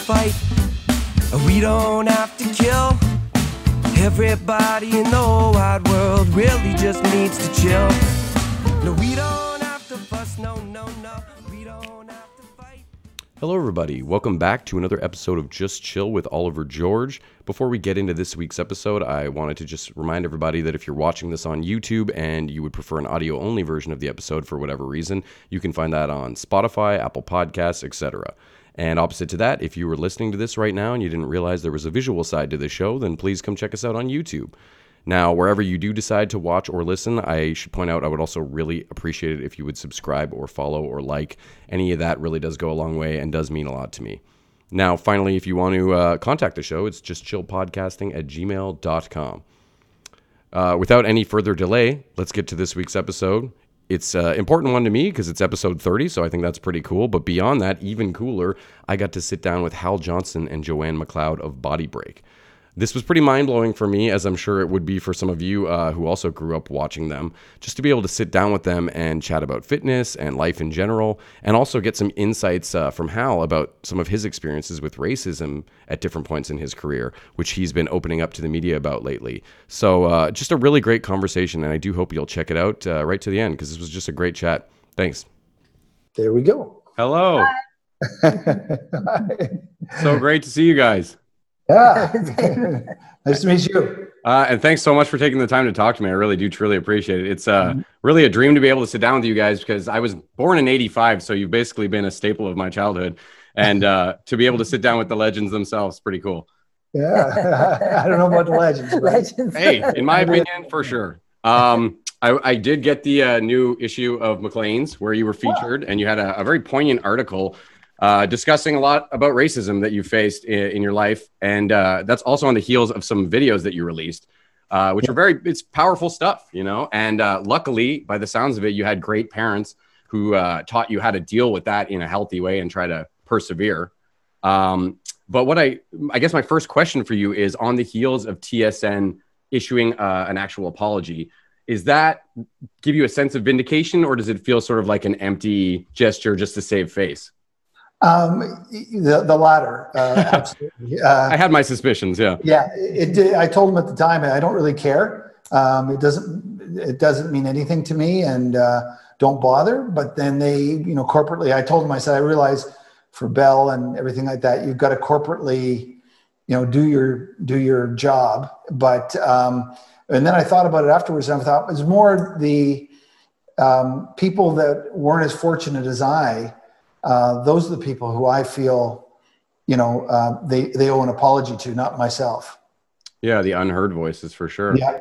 fight. We don't have to kill. Everybody in the wide world really just needs to chill. No, we don't have to fuss, no, no, no. We don't have to fight. Hello, everybody. Welcome back to another episode of Just Chill with Oliver George. Before we get into this week's episode, I wanted to just remind everybody that if you're watching this on YouTube and you would prefer an audio only version of the episode for whatever reason, you can find that on Spotify, Apple Podcasts, etc. And opposite to that, if you were listening to this right now and you didn't realize there was a visual side to the show, then please come check us out on YouTube. Now, wherever you do decide to watch or listen, I should point out I would also really appreciate it if you would subscribe or follow or like. Any of that really does go a long way and does mean a lot to me. Now, finally, if you want to uh, contact the show, it's just chillpodcasting at gmail.com. Uh, without any further delay, let's get to this week's episode. It's an important one to me because it's episode 30, so I think that's pretty cool. But beyond that, even cooler, I got to sit down with Hal Johnson and Joanne McLeod of Body Break. This was pretty mind blowing for me, as I'm sure it would be for some of you uh, who also grew up watching them, just to be able to sit down with them and chat about fitness and life in general, and also get some insights uh, from Hal about some of his experiences with racism at different points in his career, which he's been opening up to the media about lately. So, uh, just a really great conversation, and I do hope you'll check it out uh, right to the end because this was just a great chat. Thanks. There we go. Hello. so great to see you guys. Yeah. nice to meet you. Uh, and thanks so much for taking the time to talk to me. I really do truly appreciate it. It's uh, really a dream to be able to sit down with you guys because I was born in 85. So you've basically been a staple of my childhood. And uh, to be able to sit down with the legends themselves, pretty cool. Yeah. I don't know about the legends. but- Legends. Hey, in my opinion, for sure. Um, I, I did get the uh, new issue of Maclean's where you were featured and you had a, a very poignant article uh, discussing a lot about racism that you faced in, in your life. And uh, that's also on the heels of some videos that you released, uh, which are very, it's powerful stuff, you know? And uh, luckily, by the sounds of it, you had great parents who uh, taught you how to deal with that in a healthy way and try to persevere. Um, but what I, I guess my first question for you is on the heels of TSN issuing uh, an actual apology, is that give you a sense of vindication or does it feel sort of like an empty gesture just to save face? Um, the, the latter, uh, absolutely. Uh, I had my suspicions, yeah. yeah, it did. I told him at the time, I don't really care. Um, it doesn't, it doesn't mean anything to me and, uh, don't bother. But then they, you know, corporately, I told him, I said, I realize for Bell and everything like that, you've got to corporately, you know, do your, do your job. But, um, and then I thought about it afterwards and I thought it was more the, um, people that weren't as fortunate as I, uh, those are the people who I feel, you know, uh, they they owe an apology to, not myself. Yeah, the unheard voices for sure. Yeah.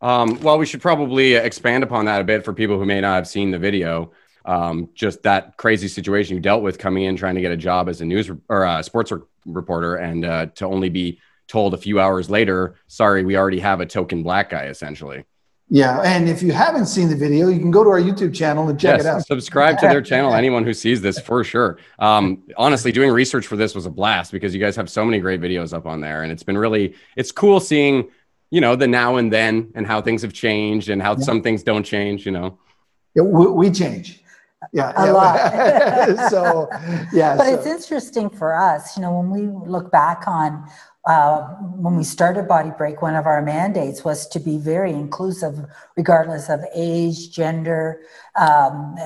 Um, well, we should probably expand upon that a bit for people who may not have seen the video. Um, just that crazy situation you dealt with coming in trying to get a job as a news re- or a sports re- reporter, and uh, to only be told a few hours later, "Sorry, we already have a token black guy." Essentially, Yeah, and if you haven't seen the video, you can go to our YouTube channel and check yes, it out. subscribe to their channel. Anyone who sees this, for sure. Um, honestly, doing research for this was a blast because you guys have so many great videos up on there, and it's been really it's cool seeing you know the now and then and how things have changed and how Yeah. some things don't change. You know. Yeah, we, we change. Yeah, A yeah. lot. so, yeah. But so- it's interesting for us, you know, when we look back on uh, when we started Body Break, one of our mandates was to be very inclusive, regardless of age, gender, um,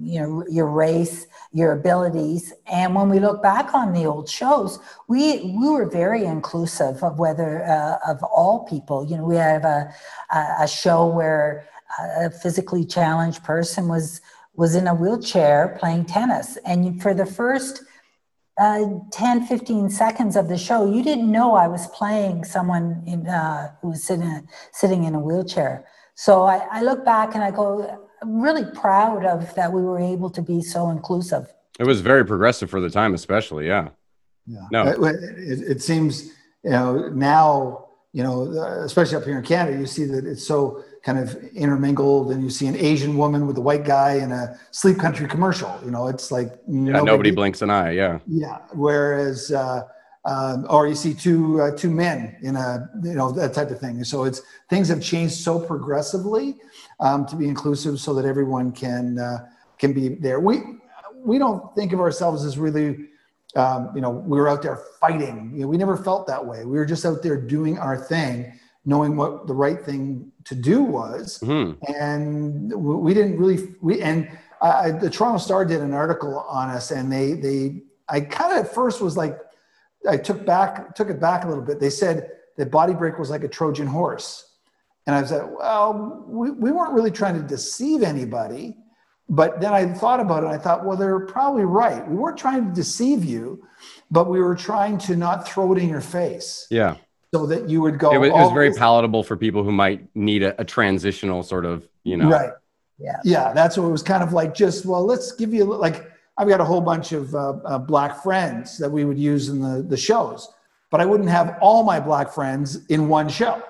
you know, your race, your abilities. And when we look back on the old shows, we we were very inclusive of whether uh, of all people. You know, we have a a, a show where a physically challenged person was was in a wheelchair playing tennis and for the first uh, 10 15 seconds of the show you didn't know i was playing someone in, uh, who was sitting, sitting in a wheelchair so I, I look back and i go i'm really proud of that we were able to be so inclusive It was very progressive for the time, especially. Yeah. Yeah. No. It, it, it seems, you know, now, you know, uh, especially up here in Canada, you see that it's so kind of intermingled and you see an Asian woman with a white guy in a sleep country commercial, you know, it's like, Yeah. Nobody blinks an eye. Yeah. Yeah. Whereas, uh, um, or you see two uh, two men in a you know that type of thing. So it's things have changed so progressively um, to be inclusive, so that everyone can uh, can be there. We we don't think of ourselves as really um, you know, we were out there fighting. You know, we never felt that way. We were just out there doing our thing, knowing what the right thing to do was, Mhm. and we didn't really. We and I, the Toronto Star did an article on us, and they they I kind of at first was like, I took back took it back a little bit. They said that Body Break was like a Trojan horse, and I said, well, we, we weren't really trying to deceive anybody. But then I thought about it. I thought, well, they're probably right. We weren't trying to deceive you, but we were trying to not throw it in your face Yeah. So that you would go. It was, it was "Oh, very this- palatable for people who might need a, a transitional sort of, you know. Right. Yeah. Yeah, that's what it was kind of like. Just well, let's give you like. I've got a whole bunch of uh, uh, black friends that we would use in the the shows, but I wouldn't have all my black friends in one show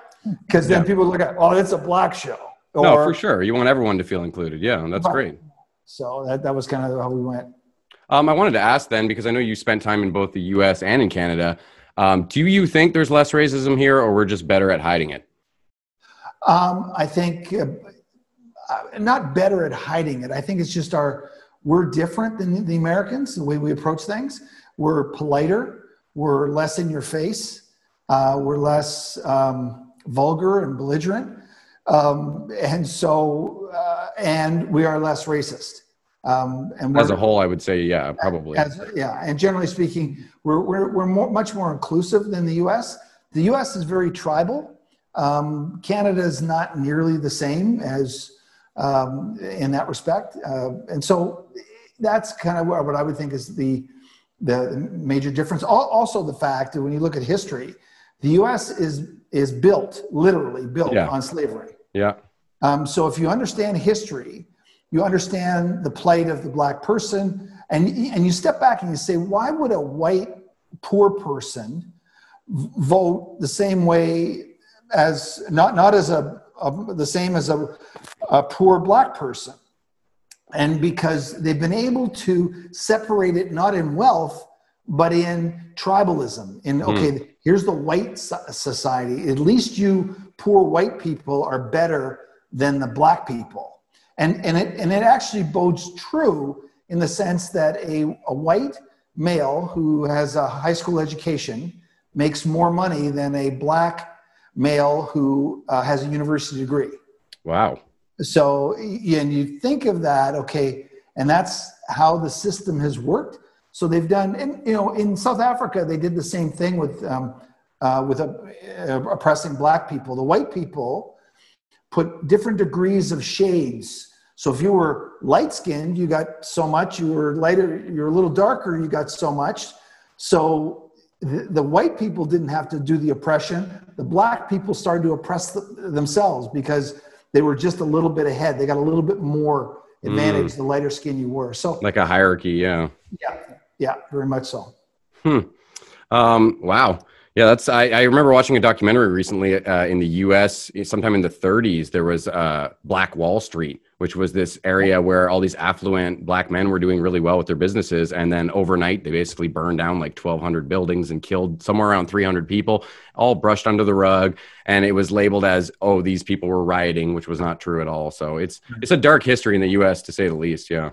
because then Yeah. people look at, oh, it's a black show. No, for sure. You want everyone to feel included. Yeah, that's Right. great. So that, that was kind of how we went. Um, I wanted to ask then, because I know you spent time in both the US and in Canada. Um, do you think there's less racism here, or we're just better at hiding it? Um, I think uh, uh, not better at hiding it. I think it's just our we're different than the Americans. The way we approach things, we're politer. We're less in your face. Uh, we're less um, vulgar and belligerent, um, and so uh, and we are less racist. Um, and As a whole, I would say, yeah, probably. as, yeah, and generally speaking, we're, we're, we're more, much more inclusive than the US. The US is very tribal. Um, Canada is not nearly the same as um, in that respect. Uh, and so that's kind of what I would think is the, the major difference. Also, the fact that when you look at history, the US is, is built, literally built Yeah. on slavery. yeah. Um, so if you understand history, you understand the plight of the black person, and and you step back and you say, why would a white poor person vote the same way as not not as a, a the same as a, a poor black person? And because they've been able to separate it not in wealth, but in tribalism. In hmm. okay, here's the white society. At least you poor white people are better than the black people. And, and, it, and it actually bodes true in the sense that a, a white male who has a high school education makes more money than a black male who uh, has a university degree. Wow. So, and you think of that, okay, and that's how the system has worked. So they've done, and you know, in South Africa, they did the same thing with um, uh, with uh, oppressing black people. The white people put different degrees of shades. So if you were light skinned, you got so much. You were lighter, you're a little darker, you got so much. So the, the white people didn't have to do the oppression. The black people started to oppress the, themselves because they were just a little bit ahead. They got a little bit more advantage the lighter skin you were. So Like a hierarchy. Yeah. yeah, yeah, very much so. Hmm. Um, wow. Yeah, that's. I, I remember watching a documentary recently uh, in the U.S. Sometime in the 30s, there was uh, Black Wall Street, which was this area where all these affluent black men were doing really well with their businesses, and then overnight they basically burned down like 1,200 buildings and killed somewhere around 300 people, all brushed under the rug, and it was labeled as, "Oh, these people were rioting," which was not true at all. So it's it's a dark history in the U.S. to say the least. Yeah.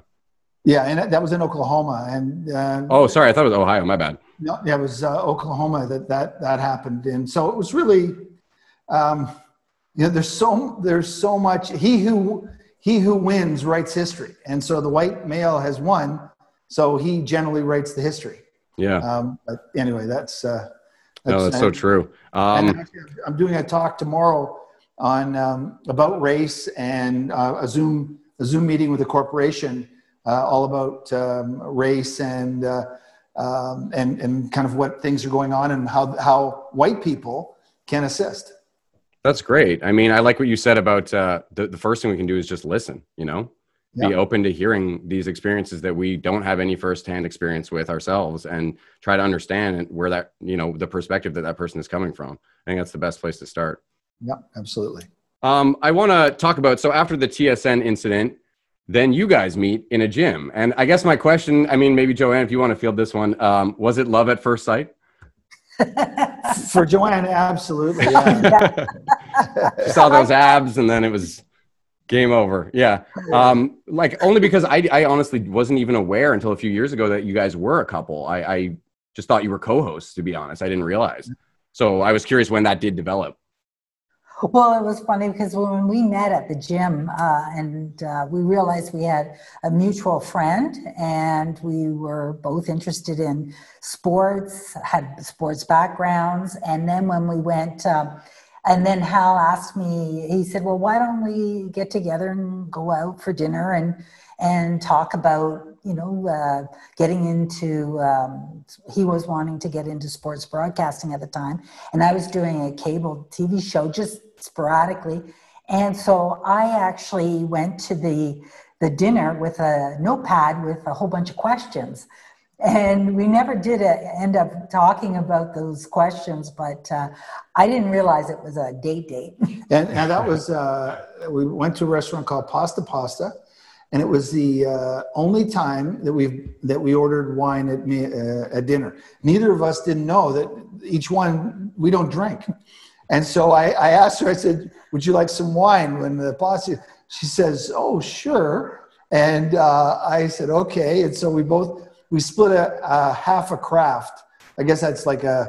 Yeah, and that- that was in Oklahoma, and uh, Oh, sorry, I thought it was Ohio. My bad. No, yeah, it was uh, Oklahoma that that that happened, and so it was really, um, you know, there's so there's so much. He who he who wins writes history, and so the white male has won, so he generally writes the history. Yeah. Um, but anyway, that's uh, no, that's so true. and Um, I'm doing a talk tomorrow on um, about race and uh, a Zoom a Zoom meeting with a corporation, uh, all about um, race and uh, um, and and kind of what things are going on and how how white people can assist. That's great. I mean, I like what you said about uh, the, the first thing we can do is just listen, you know, be open to hearing these experiences that we don't have any firsthand experience with ourselves and try to understand where that, you know, the perspective that that person is coming from. I think that's the best place to start. Yeah, absolutely. Um, I want to talk about so after the TSN incident, then you guys meet in a gym. And I guess my question, I mean, maybe Joanne, if you want to field this one, um, was it love at first sight? For Joanne, absolutely. Yeah. She saw those abs and then it was, Game over. Yeah. Um, like only because I, I honestly wasn't even aware until a few years ago that you guys were a couple. I, I just thought you were co-hosts, to be honest. I didn't realize. So I was curious when that did develop. Well, it was funny because when we met at the gym uh, and uh, we realized we had a mutual friend and we were both interested in sports, had sports backgrounds. And then when we went, uh, and then Hal asked me, he said, Well, why don't we get together and go out for dinner and, and talk about you know, uh, getting into, um, he was wanting to get into sports broadcasting at the time. And I was doing a cable TV show just sporadically. And so I actually went to the, the dinner with a notepad with a whole bunch of questions. And we never did end up talking about those questions, but uh, I didn't realize it was a date date. and, and that was, uh, we went to a restaurant called Pasta Pasta and it was the uh, only time that we that we ordered wine at me uh, at dinner. Neither of us didn't know that each one we don't drink, and so I, I asked her. I said, "Would you like some wine?" When the pasta, she says, "Oh, sure." And uh, I said, "Okay." And so we both we split a, a half a craft. I guess that's like a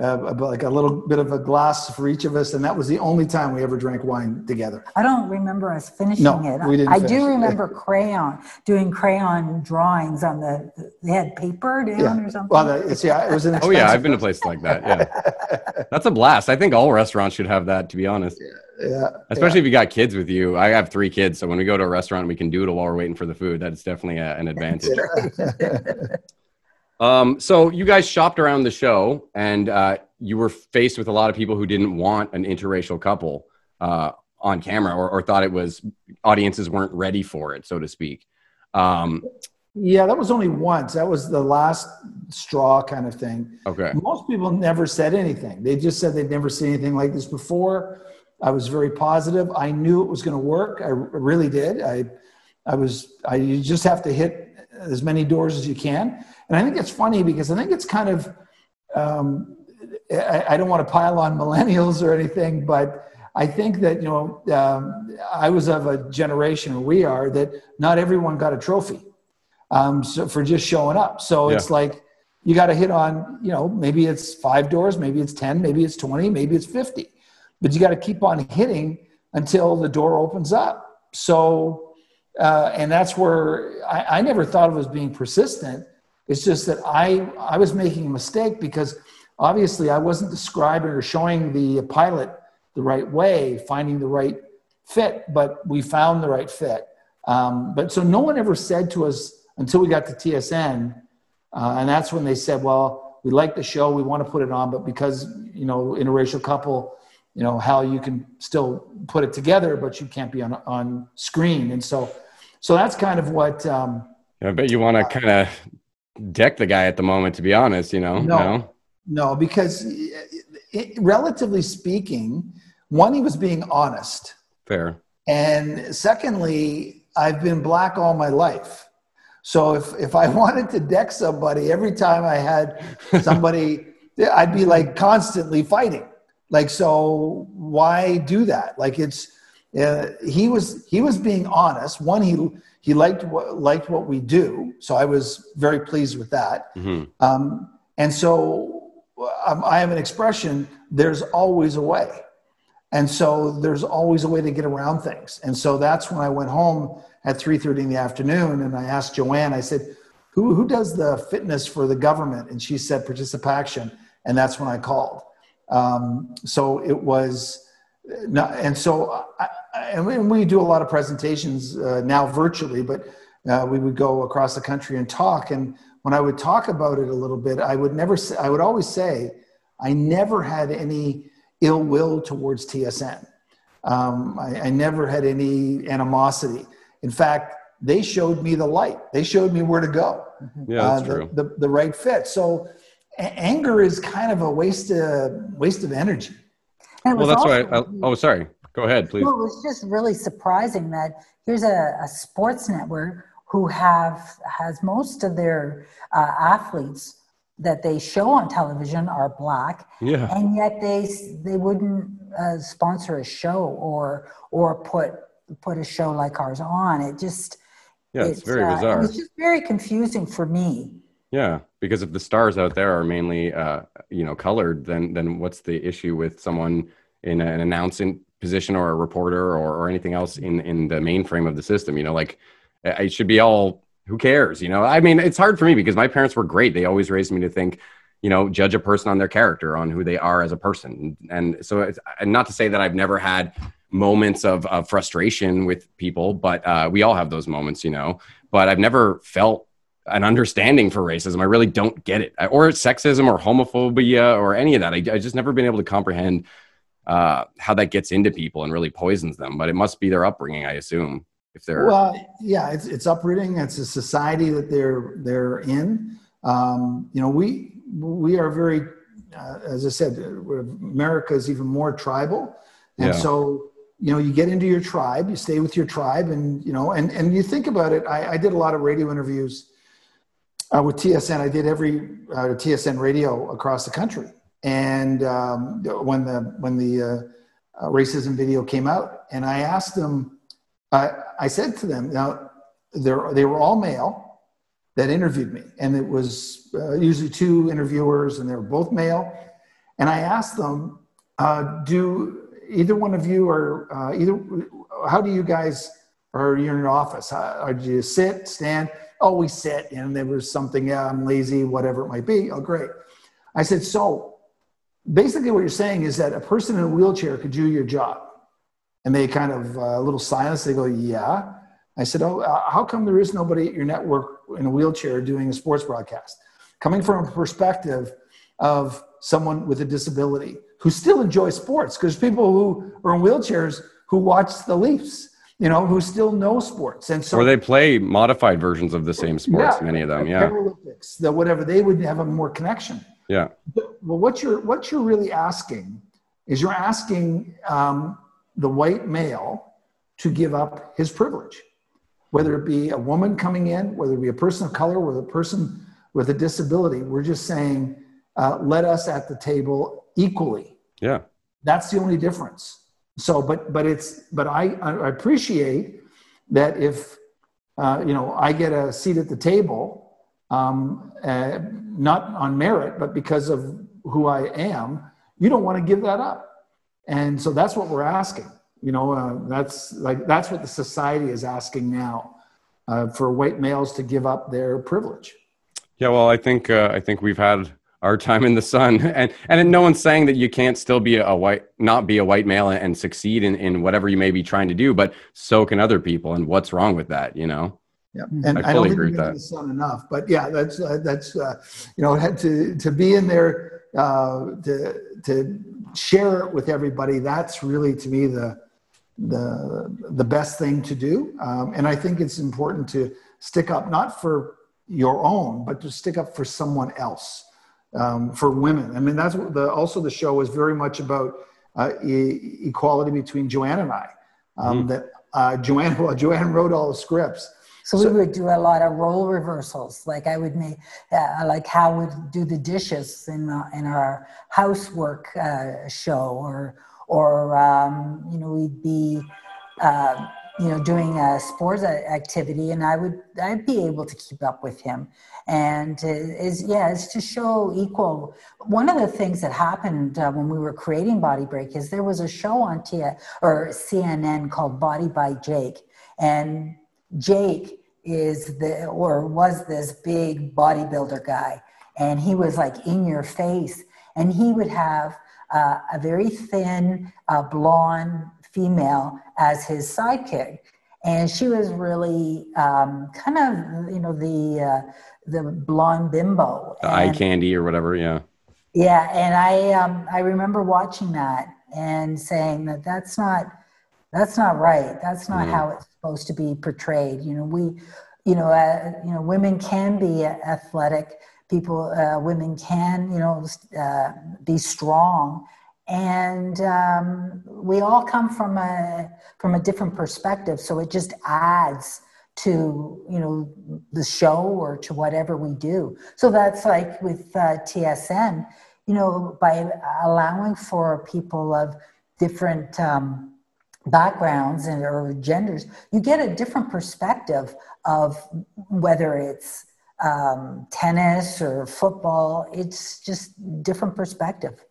uh, like a little bit of a glass for each of us, and that was the only time we ever drank wine together. I don't remember us finishing no, it. We didn't I finish do remember crayon doing crayon drawings on the. They had paper down Yeah. or something. Well, the, it's, yeah, it was an Oh yeah, I've been to places like that. Yeah, that's a blast. I think all restaurants should have that. To be honest, Yeah, Yeah, especially if you got kids with you. I have three kids, so when we go to a restaurant, we can doodle while we're waiting for the food. That's definitely a, an advantage. Um, so you guys shopped around the show, and uh, you were faced with a lot of people who didn't want an interracial couple uh, on camera, or, or thought it was audiences weren't ready for it, so to speak. Um, yeah, that was only once. That was the last straw kind of thing. okay, Most people never said anything. They just said they'd never seen anything like this before. I was very positive. I knew it was going to work. I really did. I, I was. I you just have to hit as many doors as you can. And I think it's funny because I think it's kind of. Um, I, I don't want to pile on millennials or anything, but I think that you know um, I was of a generation, or we are, that not everyone got a trophy um, so for just showing up. So it's like you got to hit on, you know, maybe it's five doors, maybe it's 10, maybe it's 20, maybe it's 50, but you got to keep on hitting until the door opens up. So, uh, and that's where I, I never thought of as being persistent. It's just that I, I was making a mistake because obviously I wasn't describing or showing the pilot the right way, finding the right fit, but we found the right fit. Um, but so no one ever said to us until we got to TSN, uh, and that's when they said, "Well, we like the show, we want to put it on, but because you know, interracial couple, you know, how you can still put it together, but you can't be on on screen." And so, so that's kind of what. Um, I bet you want to kind of deck the guy at the moment. To be honest, you know, No. no, because it, relatively speaking, one, he was being honest. fair. And secondly, I've been black all my life. So if, if I wanted to deck somebody, every time I had somebody, I'd be like constantly fighting. Like, so why do that? Like it's, uh, he was, he was being honest. One, he, he liked what, liked what we do. So I was very pleased with that. hmm Um, and so um, I have an expression, there's always a way. And so there's always a way to get around things. And so that's when I went home at 3.30 in the afternoon and I asked Joanne, I said, who, who does the fitness for the government? And she said ParticipACTION. And that's when I called. Um, so it was, and so I, I, and we- and we do a lot of presentations uh, now virtually, but uh, we would go across the country and talk. And when I would talk about it a little bit, I would never say, I would always say, I never had any ill will towards TSN. Um, I, I never had any animosity. In fact, they showed me the light. They showed me where to go. Yeah, uh, the, true. The, the right fit. So anger is kind of a waste of waste of energy. Well, that's why. I, oh, sorry. Go ahead, please. Well, it was just really surprising that here's a, a sports network who have has most of their uh, athletes that they show on television are black, Yeah. and yet they they wouldn't uh, sponsor a show or or put put a show like ours on. It just yeah, it's, it's very uh, bizarre. It's just very confusing for me. Yeah, because if the stars out there are mainly, uh, you know, colored, then then what's the issue with someone in an announcing position or a reporter or, or anything else in in the mainframe of the system? You know, like it should be all. Who cares? You know, I mean, it's hard for me because my parents were great. They always raised me to think, you know, judge a person on their character, on who they are as a person. And so, and not to say that I've never had moments of, of frustration with people, but uh, we all have those moments, you know. But I've never felt an understanding for racism. I really don't get it, or sexism, or homophobia, or any of that. I, I just never been able to comprehend uh, how that gets into people and really poisons them. But it must be their upbringing, I assume. If they're well, yeah, it's it's uprooting. It's a society that they're they're in. Um, you know, we we are very, uh, as I said, America is even more tribal, and yeah. so you know you get into your tribe, you stay with your tribe, and you know, and and you think about it. I, I did a lot of radio interviews uh, with TSN. I did every uh, TSN radio across the country. And um, when the when the uh, uh, racism video came out, and I asked them, I, said to them, now they were all male that interviewed me, and it was uh, usually two interviewers, and they were both male. And I asked them, uh, do either one of you or either how do you guys or you're in your office? How, do you sit, stand? Oh, we sit and there was something, yeah, I'm lazy, whatever it might be. Oh, great. I said, so basically what you're saying is that a person in a wheelchair could do your job. And they kind of, uh, a little silence, they go, yeah. I said, oh, uh, how come there is nobody at your network in a wheelchair doing a sports broadcast? Coming from a perspective of someone with a disability who still enjoys sports, because people who are in wheelchairs who watch the Leafs you know, who still know sports. And so, or they play modified versions of the same sports, yeah, many of them, yeah. Paralympics, the whatever, they would have a more connection. Yeah. But, well, what you're, what you're really asking is you're asking um, the white male to give up his privilege, whether it be a woman coming in, whether it be a person of color, whether a person with a disability. We're just saying, uh, let us at the table equally. Yeah. That's the only difference. So, but but it's but I, I appreciate that if uh, you know I get a seat at the table, um, uh, not on merit, but because of who I am, you don't want to give that up, and so that's what we're asking. You know, uh, that's like that's what the society is asking now uh, for white males to give up their privilege. Yeah, well, I think uh, I think we've had our time in the sun. And and no one's saying that you can't still be a white not be a white male and succeed in, in whatever you may be trying to do but so can other people. And what's wrong with that you know? Yeah. And i, I don't agree with that. the sun enough but yeah that's uh, that's uh, you know to to be in there uh, to to share it with everybody that's really to me the the the best thing to do. Um, and i think it's important to stick up not for your own but to stick up for someone else um, for women. I mean, that's what the, also the show was very much about uh, e- equality between Joanne and I. Um, mm-hmm. That uh, Joanne, well, Joanne wrote all the scripts. So, so, we would do a lot of role reversals. Like I would make, uh, like how would do the dishes in uh, in our housework uh, show, or or um, you know we'd be uh, you know doing a sports activity and i would i'd be able to keep up with him. And is yeah it's to show equal. One of the things that happened uh, when we were creating body break is there was a show on T or cnn called body by jake. And jake is the or was this big bodybuilder guy. And he was like in your face. And he would have uh, a very thin uh, blonde female as his sidekick. And she was really um, kind of, you know, the uh, the blonde bimbo, the and, eye candy or whatever. Yeah. Yeah, and I um, I remember watching that and saying that that's not that's not right. That's not mm. how it's supposed to be portrayed. You know, we, you know, uh, you know, women can be athletic. People, uh, women can, you know, uh, be strong and um, we all come from a from a different perspective so it just adds to you know the show or to whatever we do so that's like with uh, tsn you know by allowing for people of different um, backgrounds and or genders, you get a different perspective of whether it's um, tennis or football. It's just different perspective.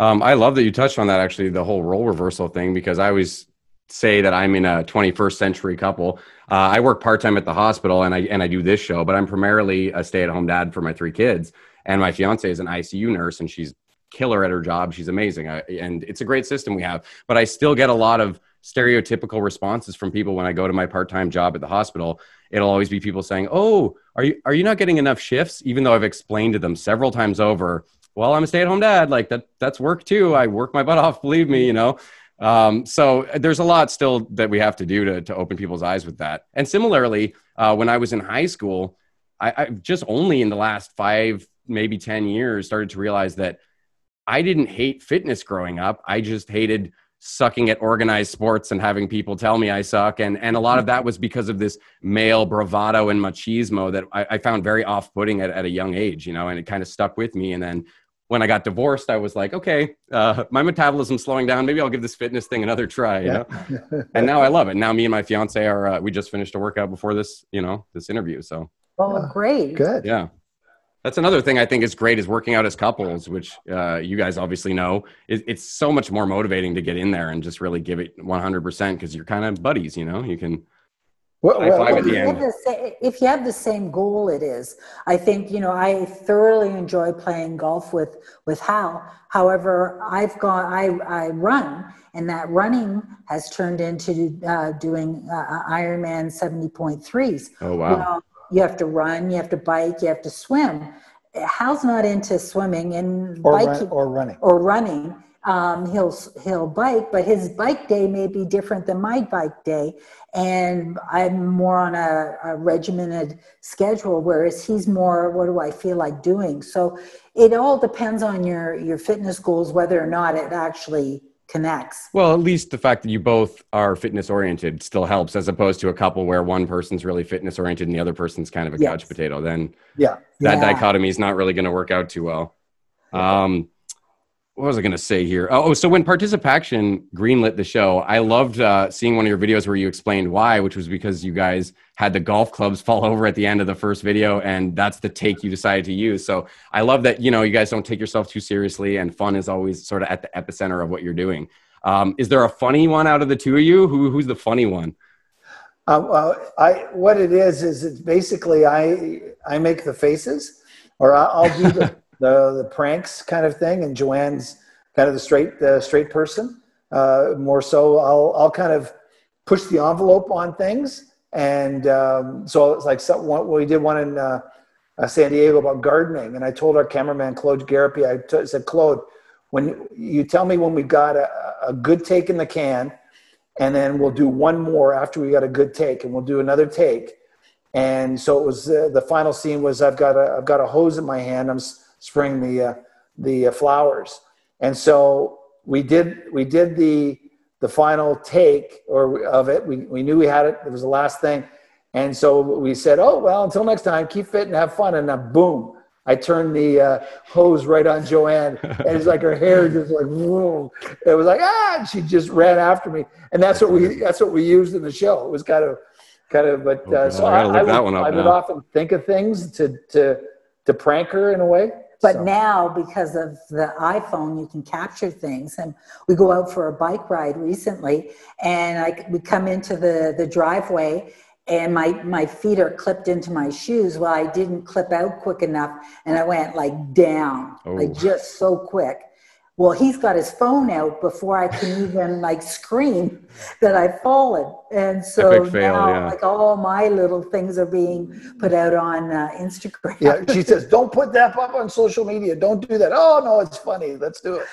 Um, I love that you touched on that actually, the whole role reversal thing, because I always say that I'm in a 21st century couple. Uh, I work part time at the hospital and I and I do this show, but I'm primarily a stay at home dad for my three kids. And my fiance is an ICU nurse, and she's killer at her job. She's amazing, I, and it's a great system we have. But I still get a lot of stereotypical responses from people when I go to my part time job at the hospital. It'll always be people saying, "Oh, are you are you not getting enough shifts?" Even though I've explained to them several times over well, I'm a stay at home dad. Like that, that's work too. I work my butt off, believe me, you know? Um, so there's a lot still that we have to do to, to open people's eyes with that. And similarly, uh, when I was in high school, I, I just only in the last five, maybe 10 years started to realize that I didn't hate fitness growing up. I just hated sucking at organized sports and having people tell me I suck. And, and a lot of that was because of this male bravado and machismo that I, I found very off putting at, at a young age, you know, and it kind of stuck with me. And then when I got divorced, I was like, okay, uh, my metabolism's slowing down. Maybe I'll give this fitness thing another try. You know? and now I love it. Now me and my fiance are, uh, we just finished a workout before this, you know, this interview. So. Oh, great. Good. Yeah. That's another thing I think is great is working out as couples, which uh, you guys obviously know. It, it's so much more motivating to get in there and just really give it 100% because you're kind of buddies, you know, you can Well, High well, five at If the you, have end. the sa- if you have the same goal, it is. I think you know I thoroughly enjoy playing golf with with Hal. However, I've gone I I run, and that running has turned into uh, doing uh, Ironman seventy point threes. Oh, wow. Well, you have to run, you have to bike, you have to swim. Hal's not into swimming and or, biking run, or running. or running. Um, he'll he'll bike, but his bike day may be different than my bike day, and I'm more on a, a regimented schedule, whereas he's more what do I feel like doing. So it all depends on your your fitness goals, whether or not it actually connects. Well, at least the fact that you both are fitness oriented still helps, as opposed to a couple where one person's really fitness oriented and the other person's kind of a Yes. couch potato. Then Yeah. that Yeah. dichotomy is not really going to work out too well. Um, what was I going to say here? Oh, so when ParticipACTION greenlit the show, I loved uh, seeing one of your videos where you explained why, which was because you guys had the golf clubs fall over at the end of the first video, and that's the take you decided to use. So I love that you know you guys don't take yourself too seriously, and fun is always sort of at the epicenter of what you're doing. Um, is there a funny one out of the two of you? Who, who's the funny one? Uh, well, I what it is is it's basically I I make the faces, or I- I'll do the, the the pranks kind of thing, and Joanne's kind of the straight the straight person. Uh, more so, I'll I'll kind of push the envelope on things, and um, so it's like some, we did one in uh, uh, San Diego about gardening, and I told our cameraman Claude Garapi, I t- said Claude, when you tell me when we've got a, a good take in the can and then we'll do one more after we got a good take and we'll do another take and so it was uh, the final scene was i've got a i've got a hose in my hand i'm s- spraying the uh, the uh, flowers. And so we did we did the the final take or of it. We, we knew we had it. It was the last thing. And so we said oh well until next time keep fit and have fun. And then boom I turned the uh, hose right on Joanne, and it's like her hair just like whoa. It was like ah, and she just ran after me, and that's what we that's what we used in the show. It was kind of kind of, but Oh, uh, God, so I I, I would, I would often think of things to to to prank her in a way. But So, now, because of the iPhone, you can capture things. And we go out for a bike ride recently, and I, we come into the, the driveway, and my, my feet are clipped into my shoes. Well, I didn't clip out quick enough, and I went like down, like Oh. just so quick. Well, he's got his phone out before I can even like scream that I've fallen. And so Epic fail, now, yeah. like all my little things are being put out on uh, Instagram. yeah, she says, "Don't put that up on social media. Don't do that." Oh no, it's funny. Let's do it.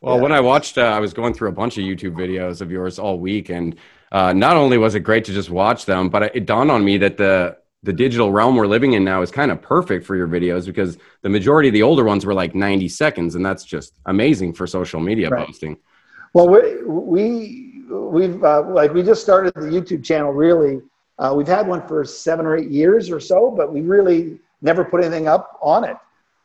Well, Yeah. when I watched, uh, I was going through a bunch of YouTube videos of yours all week, and uh, not only was it great to just watch them, but it dawned on me that the the digital realm we're living in now is kind of perfect for your videos because the majority of the older ones were like 90 seconds, and that's just amazing for social media Right. posting. Well, we we we've uh, like we just started the YouTube channel. Really, uh, we've had one for seven or eight years or so, but we really never put anything up on it.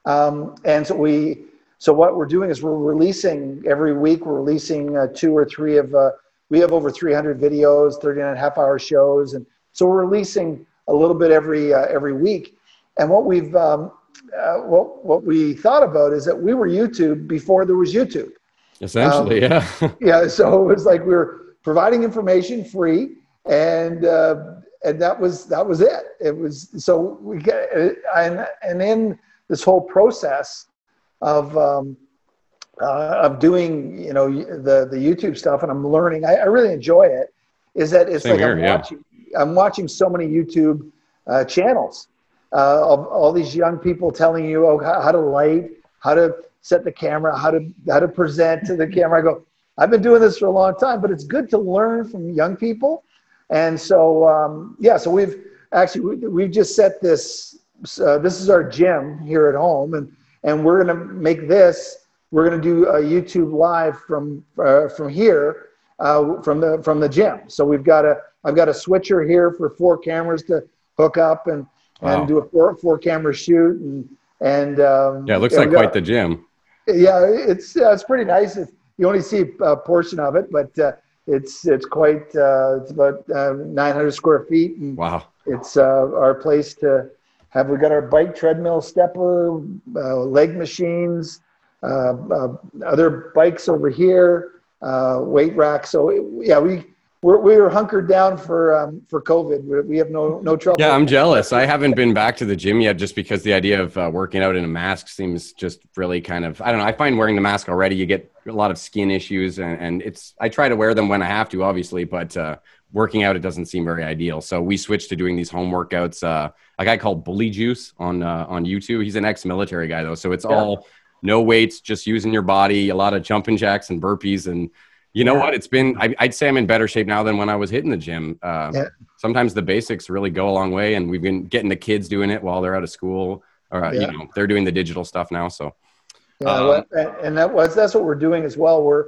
Um, and so we so what we're doing is we're releasing every week. We're releasing uh, two or three of uh, we have over 300 videos, 39 and a half hour shows, and so we're releasing a little bit every uh, every week. And what we've um, uh, what what we thought about is that we were YouTube before there was YouTube. Essentially, um, yeah. yeah. So it was like we were providing information free, and uh, and that was that was it. It was so we get and and in this whole process of um, uh, of doing you know the the YouTube stuff, and I'm learning. I, I really enjoy it. Is that it's Same like here, I'm yeah. watching. I'm watching so many YouTube uh, channels uh, of all these young people telling you oh, how to light, how to set the camera, how to how to present to the camera. I go, I've been doing this for a long time, but it's good to learn from young people. And so um, yeah, so we've actually we, have just set this. Uh, this is our gym here at home, and and we're gonna make this. We're gonna do a YouTube live from uh, from here uh, from the from the gym. So we've got a I've got a switcher here for four cameras to hook up and wow. and do a four four camera shoot and and um, yeah, it looks like got, quite the gym. Yeah, it's uh, it's pretty nice. It's, you only see a portion of it, but uh, it's it's quite uh, it's about uh, 900 square feet. And wow! It's uh, our place to have. We got our bike, treadmill, stepper, uh, leg machines, other bikes over here, weight rack. So yeah, we we're, we were hunkered down for um, for COVID. We have no no trouble. Yeah, I'm jealous. I haven't been back to the gym yet, just because the idea of uh, working out in a mask seems just really kind of. I don't know. I find wearing the mask already, you get a lot of skin issues, and, and it's. I try to wear them when I have to, obviously, but uh, working out it doesn't seem very ideal. So we switched to doing these home workouts. Uh, a guy called Bully Juice on uh, on YouTube. He's an ex-military guy though, so it's yeah. all no weights, just using your body, a lot of jumping jacks and burpees and you know yeah. what? It's been, I, would say I'm in better shape now than when I was hitting the gym. Uh, yeah. Sometimes the basics really go a long way, and we've been getting the kids doing it while they're out of school, or, uh, yeah. you know, they're doing the digital stuff now. So, yeah, um, and that was, that's what we're doing as well. We're,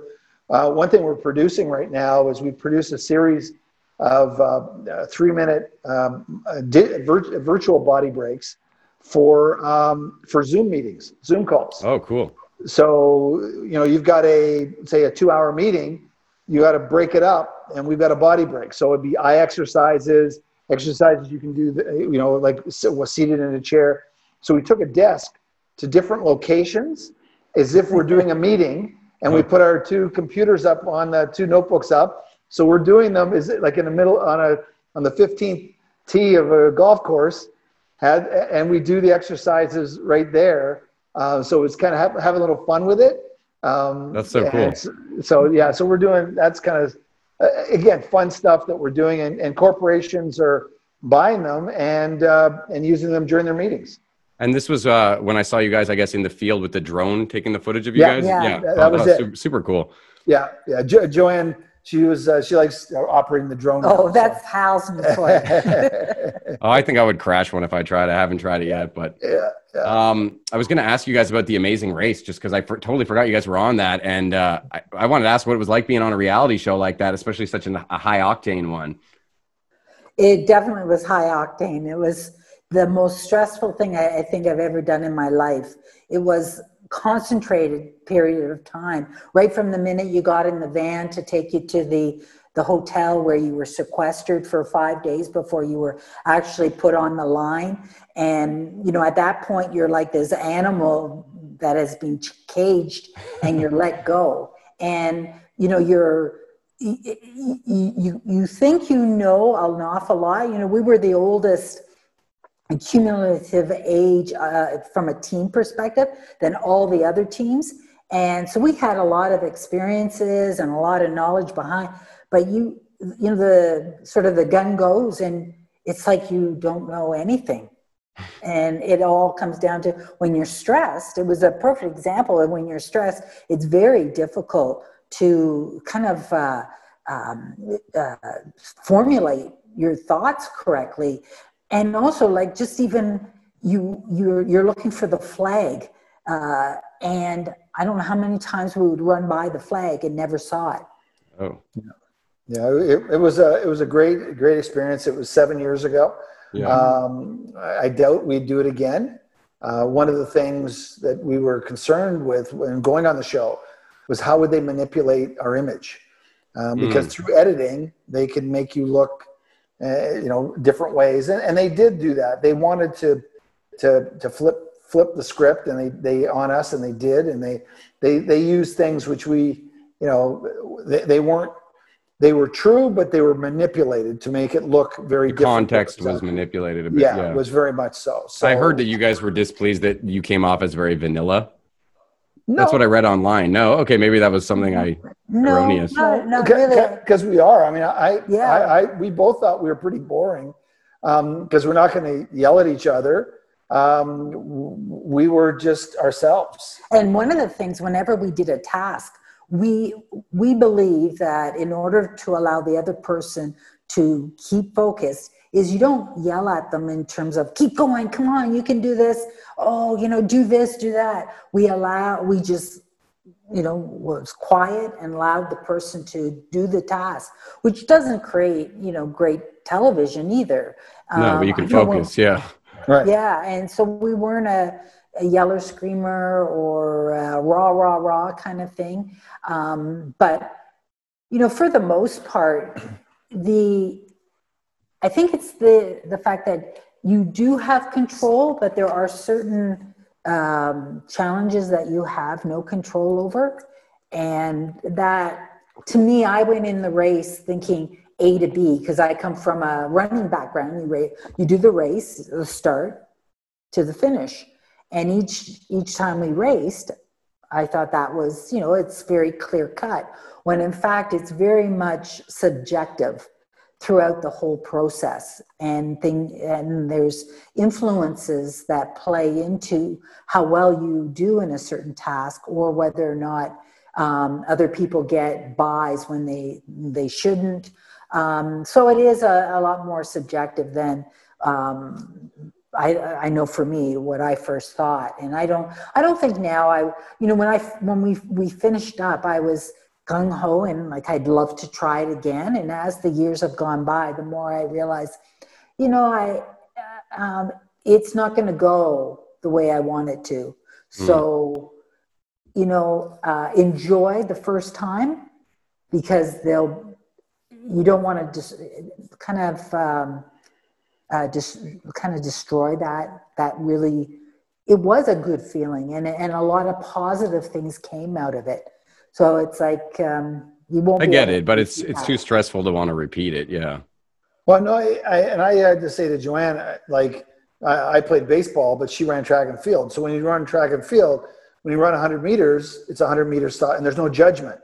uh, one thing we're producing right now is we produce a series of uh, three minute um, di- vir- virtual body breaks for, um, for Zoom meetings, Zoom calls. Oh, cool so, you know, you've got a, say, a two hour meeting, you got to break it up, and we've got a body break. So it'd be eye exercises, exercises you can do, you know, like was seated in a chair. So we took a desk to different locations as if we're doing a meeting, and we put our two computers up on the two notebooks up. So we're doing them is like in the middle on a on the 15th tee of a golf course, had and we do the exercises right there uh, so it's kind of have, have a little fun with it. Um, that's so cool. So yeah, so we're doing that's kind of uh, again fun stuff that we're doing, and, and corporations are buying them and uh, and using them during their meetings. And this was uh, when I saw you guys, I guess, in the field with the drone taking the footage of you yeah, guys. Yeah, yeah. that, was, was super, super, cool. Yeah, yeah. Jo- Joanne she was uh, she likes operating the drone. Oh, now, that's so. Hal's oh, I think I would crash one if I tried. I haven't tried it yet, but yeah. yeah. Um, I was going to ask you guys about the Amazing Race, just because I for- totally forgot you guys were on that, and uh, I-, I wanted to ask what it was like being on a reality show like that, especially such an- a high octane one. It definitely was high octane. It was the most stressful thing I, I think I've ever done in my life. It was concentrated period of time right from the minute you got in the van to take you to the the hotel where you were sequestered for five days before you were actually put on the line. And you know at that point you're like this animal that has been caged and you're let go. And you know you're you, you, you think you know an awful lot. You know we were the oldest cumulative age uh, from a team perspective than all the other teams. And so we had a lot of experiences and a lot of knowledge behind, but you, you know, the sort of the gun goes and it's like you don't know anything. And it all comes down to when you're stressed. It was a perfect example of when you're stressed, it's very difficult to kind of uh, um, uh, formulate your thoughts correctly and also like just even you you're you're looking for the flag uh, and i don't know how many times we would run by the flag and never saw it. Oh. Yeah it, it was a it was a great great experience. It was seven years ago. Yeah. Um, I, doubt we'd do it again. Uh, one of the things that we were concerned with when going on the show was how would they manipulate our image? Um, because through editing they can make you look, uh, you know, different ways, and, and they did do that. They wanted to to to flip flip the script, and they they on us, and they did, and they they they used things which we, you know, they, they weren't they were true, but they were manipulated to make it look very The different. context was manipulated a bit. yeah, Yeah. it was very much so. so I heard that you guys were displeased that you came off as very vanilla. No, That's what I read online. No, okay, maybe that was something I. No, Erroneous. no, not really. because we are. I mean, I, Yeah. I, I, we both thought we were pretty boring because we're not going to yell at each other. Um, we were just ourselves. And one of the things, whenever we did a task, we we believe that in order to allow the other person to keep focused, is you don't yell at them in terms of keep going, come on, you can do this. Oh, you know, do this, do that. We allow, we just, you know, was quiet and allowed the person to do the task, which doesn't create, you know, great television either. No, but you Um, can I know when- focus. Yeah. Right. yeah, and so we weren't a, a yeller screamer or a rah rah rah kind of thing. Um, but you know, for the most part, the I think it's the the fact that you do have control, but there are certain um, challenges that you have no control over, and that to me, I went in the race thinking A to B because I come from a running background. You ra- you do the race, the start to the finish, and each each time we raced, I thought that was you know it's very clear cut. When in fact it's very much subjective throughout the whole process. And thing and there's influences that play into how well you do in a certain task or whether or not um, other people get buys when they they shouldn't. Um, so it is a, a lot more subjective than um, I, I know for me what I first thought, and I don't I don't think now I you know when I when we we finished up I was gung ho and like I'd love to try it again, and as the years have gone by, the more I realize, you know I uh, um, it's not going to go the way I want it to, so you know uh, enjoy the first time because they'll you don't want to just kind of um, uh, just kind of destroy that that really it was a good feeling. And and a lot of positive things came out of it so it's like um, you won't I get it, but it's it's that. too stressful to want to repeat it. Yeah. Well, no, I, I, and I had to say to Joanne, like I, I played baseball, but she ran track and field. So when you run track and field, when you run 100 meters, it's a 100 meter stop, and there's no judgment.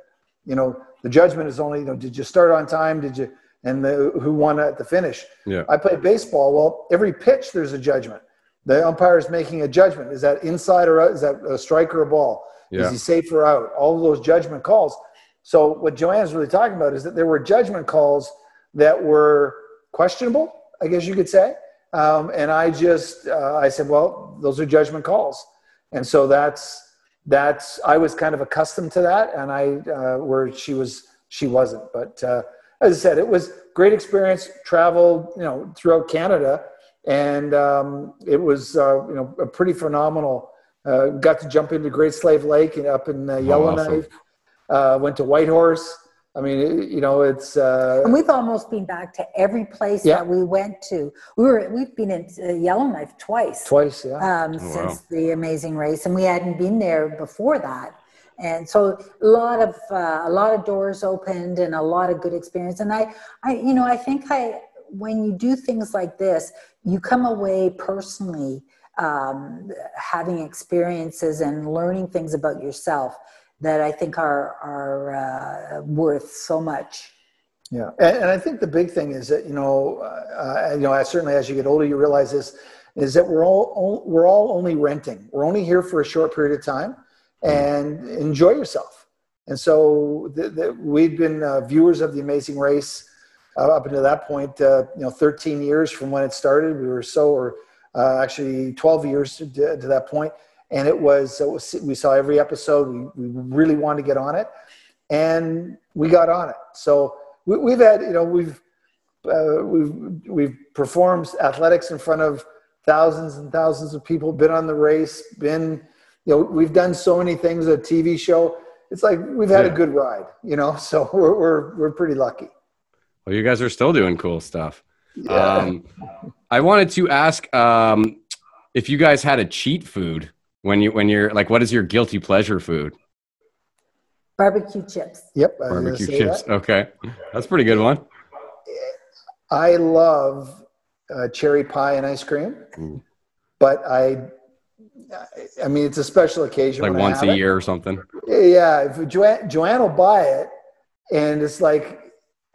You know, the judgment is only, you know, did you start on time? Did you, and the, who won at the finish? Yeah. I played baseball. Well, every pitch there's a judgment. The umpire is making a judgment. Is that inside or out? Is that a strike or a ball? Yeah. Is he safe or out? All of those judgment calls. So what Joanne's really talking about is that there were judgment calls that were questionable, I guess you could say. Um, and I just uh, I said, well, those are judgment calls, and so that's that's I was kind of accustomed to that, and I uh, where she was she wasn't. But uh, as I said, it was great experience. Traveled you know throughout Canada, and um, it was uh, you know a pretty phenomenal. Uh, got to jump into Great Slave Lake and up in uh, Yellowknife. Uh, went to Whitehorse. I mean, it, you know, it's uh, and we've almost been back to every place Yeah. that we went to we were we've been in uh, Yellowknife twice twice. Yeah. um, Oh, wow. since the Amazing Race, and we hadn't been there before that. And so a lot of uh, a lot of doors opened and a lot of good experience. And I, I, you know, I think I when you do things like this, you come away personally um, having experiences and learning things about yourself that I think are are uh, worth so much. Yeah, and, and I think the big thing is that you know, uh, you know, certainly as you get older, you realize this is that we're all we're all only renting. We're only here for a short period of time, and enjoy yourself. And so the, the, we've been uh, viewers of the Amazing Race uh, up until that point. Uh, you know, 13 years from when it started. We were so, or uh, actually 12 years to, to that point, and it was, it was we saw every episode. We, we really wanted to get on it, and we got on it. So we, we've had, you know, we've uh, we've we've performed athletics in front of thousands and thousands of people. Been on the race. Been, you know, we've done so many things. A TV show, it's like we've had Yeah. a good ride, you know. So we're we're we're pretty lucky. Well, you guys are still doing cool stuff. Yeah. Um, I wanted to ask um, if you guys had a cheat food when you when you're like, what is your guilty pleasure food? Barbecue chips. yep. I was gonna Barbecue chips. that. Okay, that's a pretty good one. I love uh, cherry pie and ice cream, Ooh. but I, I mean, it's a special occasion. Like when I once a have it. year or something. Yeah, if Joanne, Joanne will buy it, and it's like,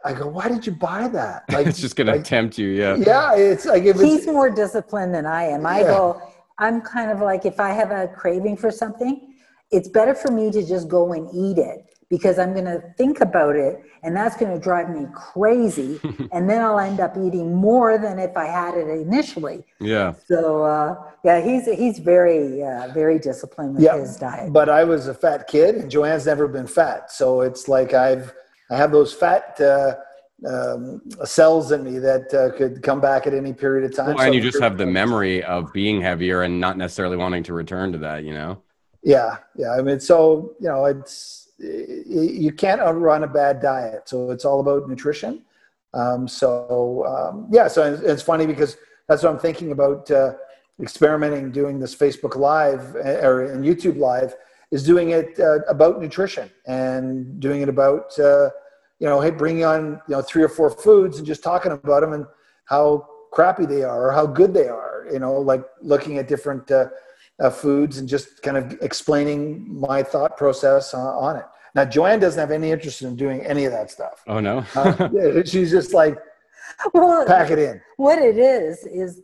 I go, why did you buy that? Like, it's just gonna like, tempt you. Yeah. yeah, it's like if He's it's more disciplined than I am. I Yeah. go, I'm kind of like, if I have a craving for something, it's better for me to just go and eat it because I'm going to think about it and that's going to drive me crazy. and then I'll end up eating more than if I had it initially. Yeah. So, uh, yeah, he's, he's very, uh, very disciplined with yeah. his diet. But I was a fat kid, and Joanne's never been fat, so it's like I've I have those fat uh, um, cells in me that uh, could come back at any period of time. Well, So and you just have the memory of being heavier and not necessarily wanting to return to that. You know. Yeah, yeah. I mean, so you know, it's you can't outrun a bad diet. So it's all about nutrition. Um, so um, yeah, so it's, funny because that's what I'm thinking about uh, experimenting doing this Facebook Live uh, or in YouTube Live is doing it uh, about nutrition and doing it about uh, you know, hey, bringing on you know three or four foods and just talking about them and how crappy they are or how good they are. You know, like looking at different. Uh, uh, foods and just kind of explaining my thought process on, on it. Now, Joanne doesn't have any interest in doing any of that stuff. Oh no. Uh, she's just like, well, pack it in. what it is is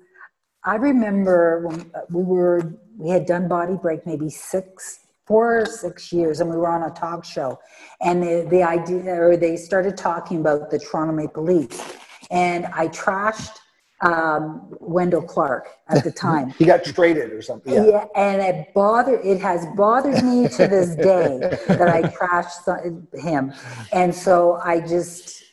i remember when we were we had done body break maybe six four or six years and we were on a talk show and the, the idea or they started talking about the toronto maple leafs and i trashed um, wendel clark at the time He got traded or something. yeah. Yeah. and it bothered it has bothered me to this day that I trashed some- him, and so I just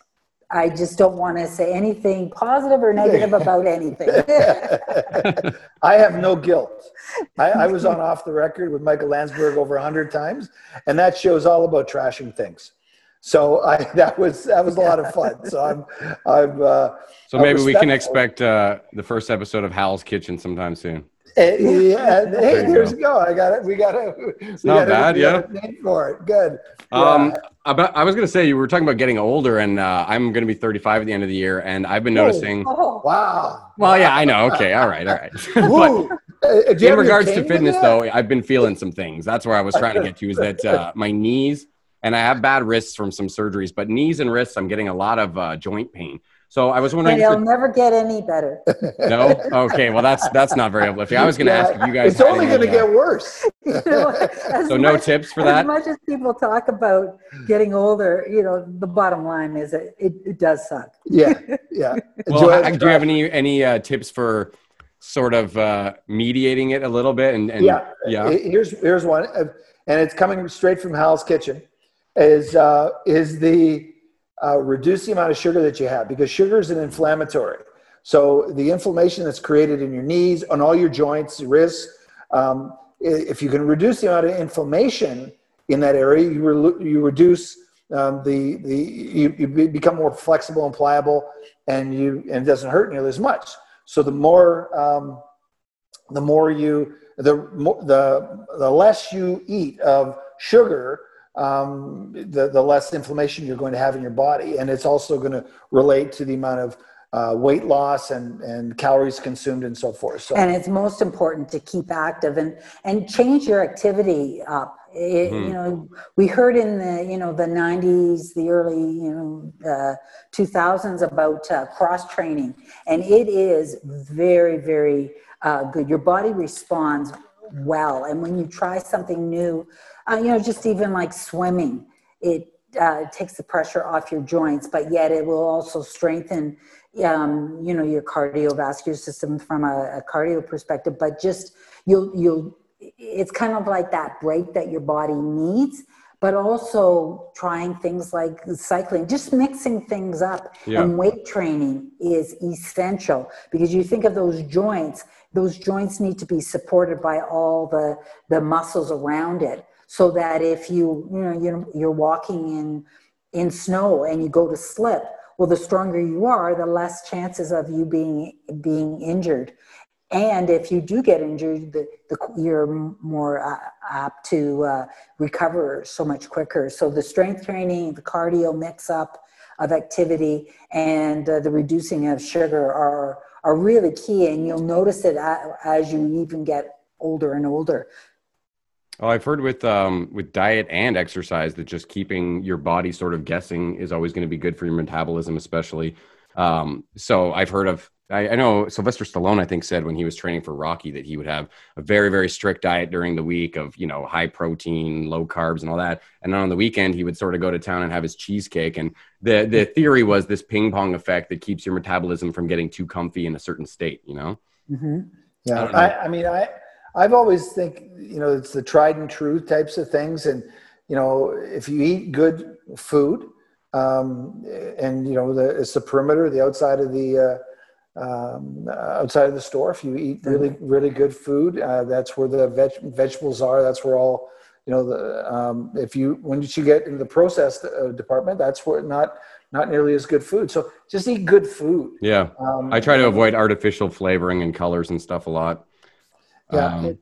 I just don't want to say anything positive or negative about anything. I have no guilt. I, I was on off the record with Michael Landsberg over a hundred times, and that show's all about trashing things. So I that was that was a lot of fun. So I'm I'm uh, So I'm maybe we can expect uh, the first episode of Hal's Kitchen sometime soon. Eh, yeah, hey, There you here's go. go. I got it. We got it. It's not bad, yeah. Name for it. Good. Um, Yeah. About, I was gonna say you were talking about getting older, and uh, I'm gonna be 35 at the end of the year, and I've been noticing. Oh, Wow. Well, yeah, I know. Okay, all right, all right. but Uh, do you have in regards to fitness, you? though, I've been feeling some things. That's where I was trying to get to. Is that uh, my knees, and I have bad wrists from some surgeries, but knees and wrists, I'm getting a lot of uh, joint pain. So I was wondering. and if it'll never get any better. no, okay, well that's that's not very uplifting. I was gonna ask if you guys. It's only going to uh, get worse. You know, as So no tips for that. As much as people talk about getting older, you know, the bottom line is that it, it does suck. Yeah, yeah. Well, Joanne's ha- do you have any any uh, tips for sort of uh, mediating it a little bit? And, and yeah, yeah. Here's here's one, and it's coming straight from Hal's kitchen. Is uh, is the uh, reduce the amount of sugar that you have because sugar is an inflammatory. So the inflammation that's created in your knees, on all your joints, wrists. Um, if you can reduce the amount of inflammation in that area, you re- you reduce um, the the you, you become more flexible and pliable, and you and it doesn't hurt nearly as much. So the more um, the more you the more the the less you eat of sugar um, the the less inflammation you're going to have in your body and it's also going to relate to the amount of uh, weight loss and and calories consumed and so forth so And it's most important to keep active and, and change your activity up. It, You know, we heard in the, you know, the 90s, the early, you know, uh, 2000s about uh, cross training. And it is very, very uh, good. Your body responds well. And when you try something new, uh, you know, just even like swimming, it uh, takes the pressure off your joints, but yet it will also strengthen, um, you know, your cardiovascular system from a, a cardio perspective. But just you'll you'll, it's kind of like that break that your body needs. But also trying things like cycling, just mixing things up. Yeah. And weight training is essential because you think of those joints; those joints need to be supported by all the the muscles around it. So that if you you know you're, you're walking in in snow and you go to slip well the stronger you are the less chances of you being being injured. And if you do get injured the, the you're more uh, apt to uh, recover so much quicker. So the strength training the cardio mix up of activity and uh, the reducing of sugar are are really key. And you'll notice it as you even get older and older Oh, I've heard with um, with diet and exercise that just keeping your body sort of guessing is always going to be good for your metabolism, especially. Um, so I've heard of. I, I, know Sylvester Stallone, I think, said when he was training for Rocky that he would have a very, very strict diet during the week of you know high protein, low carbs, and all that. And then on the weekend, he would sort of go to town and have his cheesecake. And the the theory was this ping pong effect that keeps your metabolism from getting too comfy in a certain state. You know. Mm-hmm. Yeah, I, I, I mean, I I've always think you know it's the tried and true types of things, and you know if you eat good food, um, and you know the it's the perimeter, the outside of the uh, um, outside of the store. If you eat really really good food, uh, that's where the veg- vegetables are. That's where all you know the um, if you when did you get into the processed uh, department, that's where not not nearly as good food. So just eat good food. Yeah, um, I try to avoid artificial flavoring and colors and stuff a lot. Yeah. Um,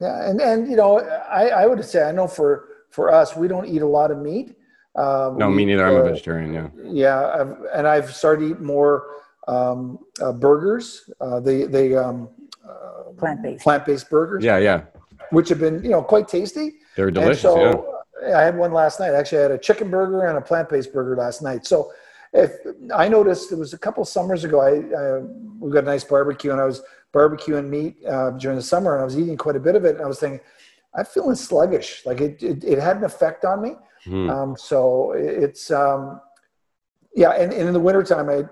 yeah. And, and, you know, I, I would say, I know for, for us, we don't eat a lot of meat. Um, no, me neither. I'm a vegetarian. Yeah. Yeah. I've, and I've started eating more um, uh, burgers. Uh, they, they, um, uh, plant-based, plant-based burgers. Yeah. Yeah. Which have been, you know, quite tasty. They're delicious. So, yeah. I had one last night. Actually, I had a chicken burger and a plant-based burger last night. So, if I noticed, it was a couple summers ago. I, I we got a nice barbecue, and I was barbecuing meat uh, during the summer, and I was eating quite a bit of it. And I was thinking, I'm feeling sluggish. Like it, it, it had an effect on me. Mm. Um, so it's, um, yeah. And, and, in the wintertime, I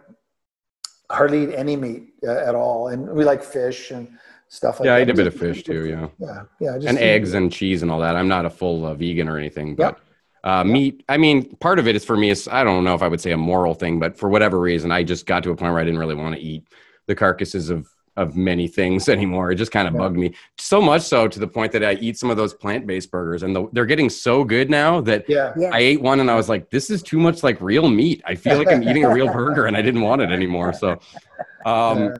hardly eat any meat uh, at all. And we like fish and stuff like yeah, that. Yeah, I eat a bit of fish too. Yeah. Yeah. Yeah. and eggs and cheese and all that. I'm not a full uh, vegan or anything, but. Uh, meat, I mean, part of it is for me, is I don't know if I would say a moral thing, but for whatever reason, I just got to a point where I didn't really want to eat the carcasses of of many things anymore. It just kind of yeah. bugged me so much so to the point that I eat some of those plant based burgers and the, they're getting so good now that yeah. I ate one and I was like, this is too much like real meat. I feel like I'm eating a real burger and I didn't want it anymore. So, um,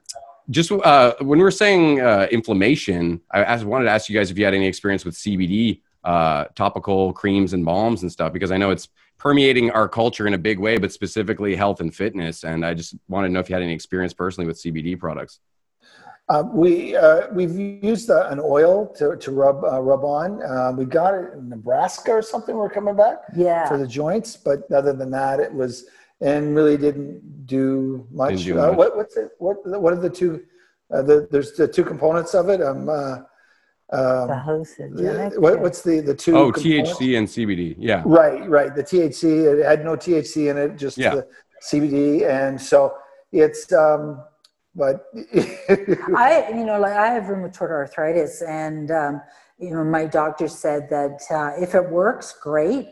just uh, when we were saying uh, inflammation, I asked, wanted to ask you guys if you had any experience with CBD uh, topical creams and balms and stuff because I know it's permeating our culture in a big way, but specifically health and fitness. And I just wanted to know if you had any experience personally with CBD products. Uh, we uh, we've used uh, an oil to, to rub uh, rub on. Uh, we got it in Nebraska or something. We're coming back, yeah, for the joints. But other than that, it was and really didn't do much. Didn't do uh, much. What what's it? What what are the two? The, there's the two components of it. Um, um, the hallucinogenic. What, what's the the two? Oh, THC and CBD. Yeah. Right, right. The THC it had no THC in it, just yeah. the CBD, and so it's. Um, but I, you know, like I have rheumatoid arthritis, and um, you know, my doctor said that uh, if it works, great.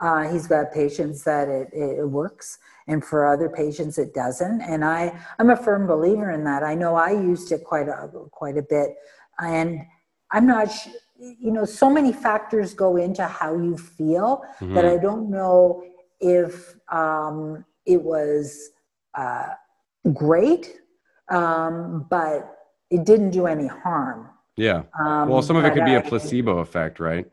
Uh, he's got patients that it, it works, and for other patients it doesn't. And I, I'm a firm believer in that. I know I used it quite a quite a bit, and I'm not. Sh- you know, so many factors go into how you feel mm-hmm. that I don't know if um, it was uh, great um, but it didn't do any harm. Yeah. Um, well, some of it could be a placebo effect, right?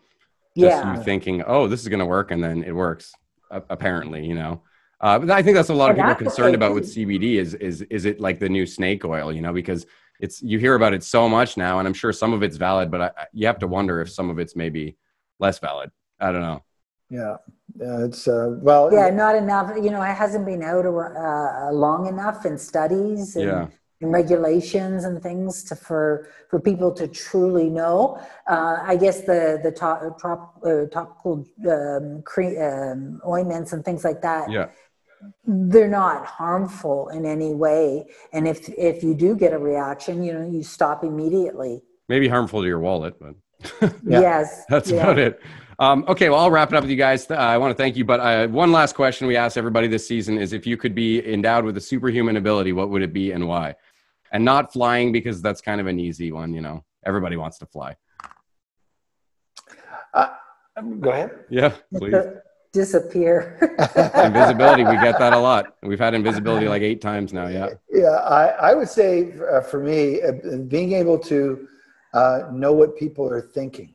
Just yeah. you thinking, oh, this is going to work, and then it works. Apparently, you know. Uh, but I think that's a lot of people are concerned about with CBD. Is is is it like the new snake oil? You know, because it's you hear about it so much now, and I'm sure some of it's valid, but I, you have to wonder if some of it's maybe less valid. I don't know. Yeah, yeah, it's uh, well. Yeah, not enough. You know, it hasn't been out uh, long enough in studies. And, yeah and regulations and things to, for for people to truly know. Uh, I guess the the top, top uh, topical um, cre- um, ointments and things like that. Yeah. They're not harmful in any way, and if if you do get a reaction, you know you stop immediately. Maybe harmful to your wallet, but yes, that's yeah. about it. Um, okay, well, I'll wrap it up with you guys. Uh, I want to thank you, but uh, one last question we asked everybody this season is: if you could be endowed with a superhuman ability, what would it be and why? And not flying because that's kind of an easy one. You know, everybody wants to fly. Uh, Go ahead. Yeah, please. Disappear. invisibility, we get that a lot. We've had invisibility like eight times now. Yeah. Yeah, I, I would say uh, for me, uh, being able to uh, know what people are thinking.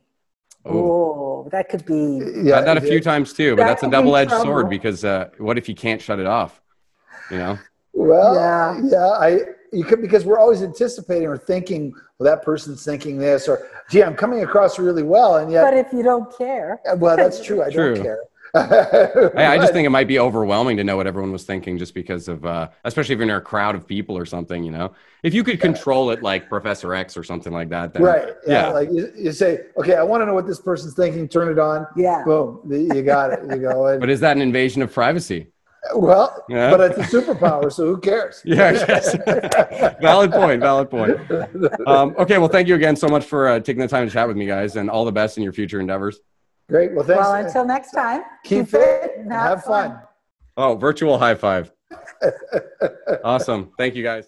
Oh, Oh, that could be. Yeah, that a few times too, but That that's a double-edged trouble. sword because uh, what if you can't shut it off? You know? Well, Yeah. yeah, I you could because we're always anticipating or thinking, well, that person's thinking this, or gee, I'm coming across really well, and yet But if you don't care, well, that's true. I True. don't care. I, I just think it might be overwhelming to know what everyone was thinking, just because of, uh, especially if you're in a crowd of people or something. You know, if you could control it like Professor X or something like that, then right. Yeah, yeah. like you, you say, okay, I want to know what this person's thinking. Turn it on. yeah. Boom, you got it. You go. And, But is that an invasion of privacy? Well, Yeah. but it's a superpower, so who cares? Yeah, yes. valid point. Valid point. Um, okay, well, thank you again so much for uh, taking the time to chat with me, guys, and all the best in your future endeavors. Great. Well, thanks. Well, until next time, Keep fit and have fun. Oh, virtual high five. awesome. Thank you, guys.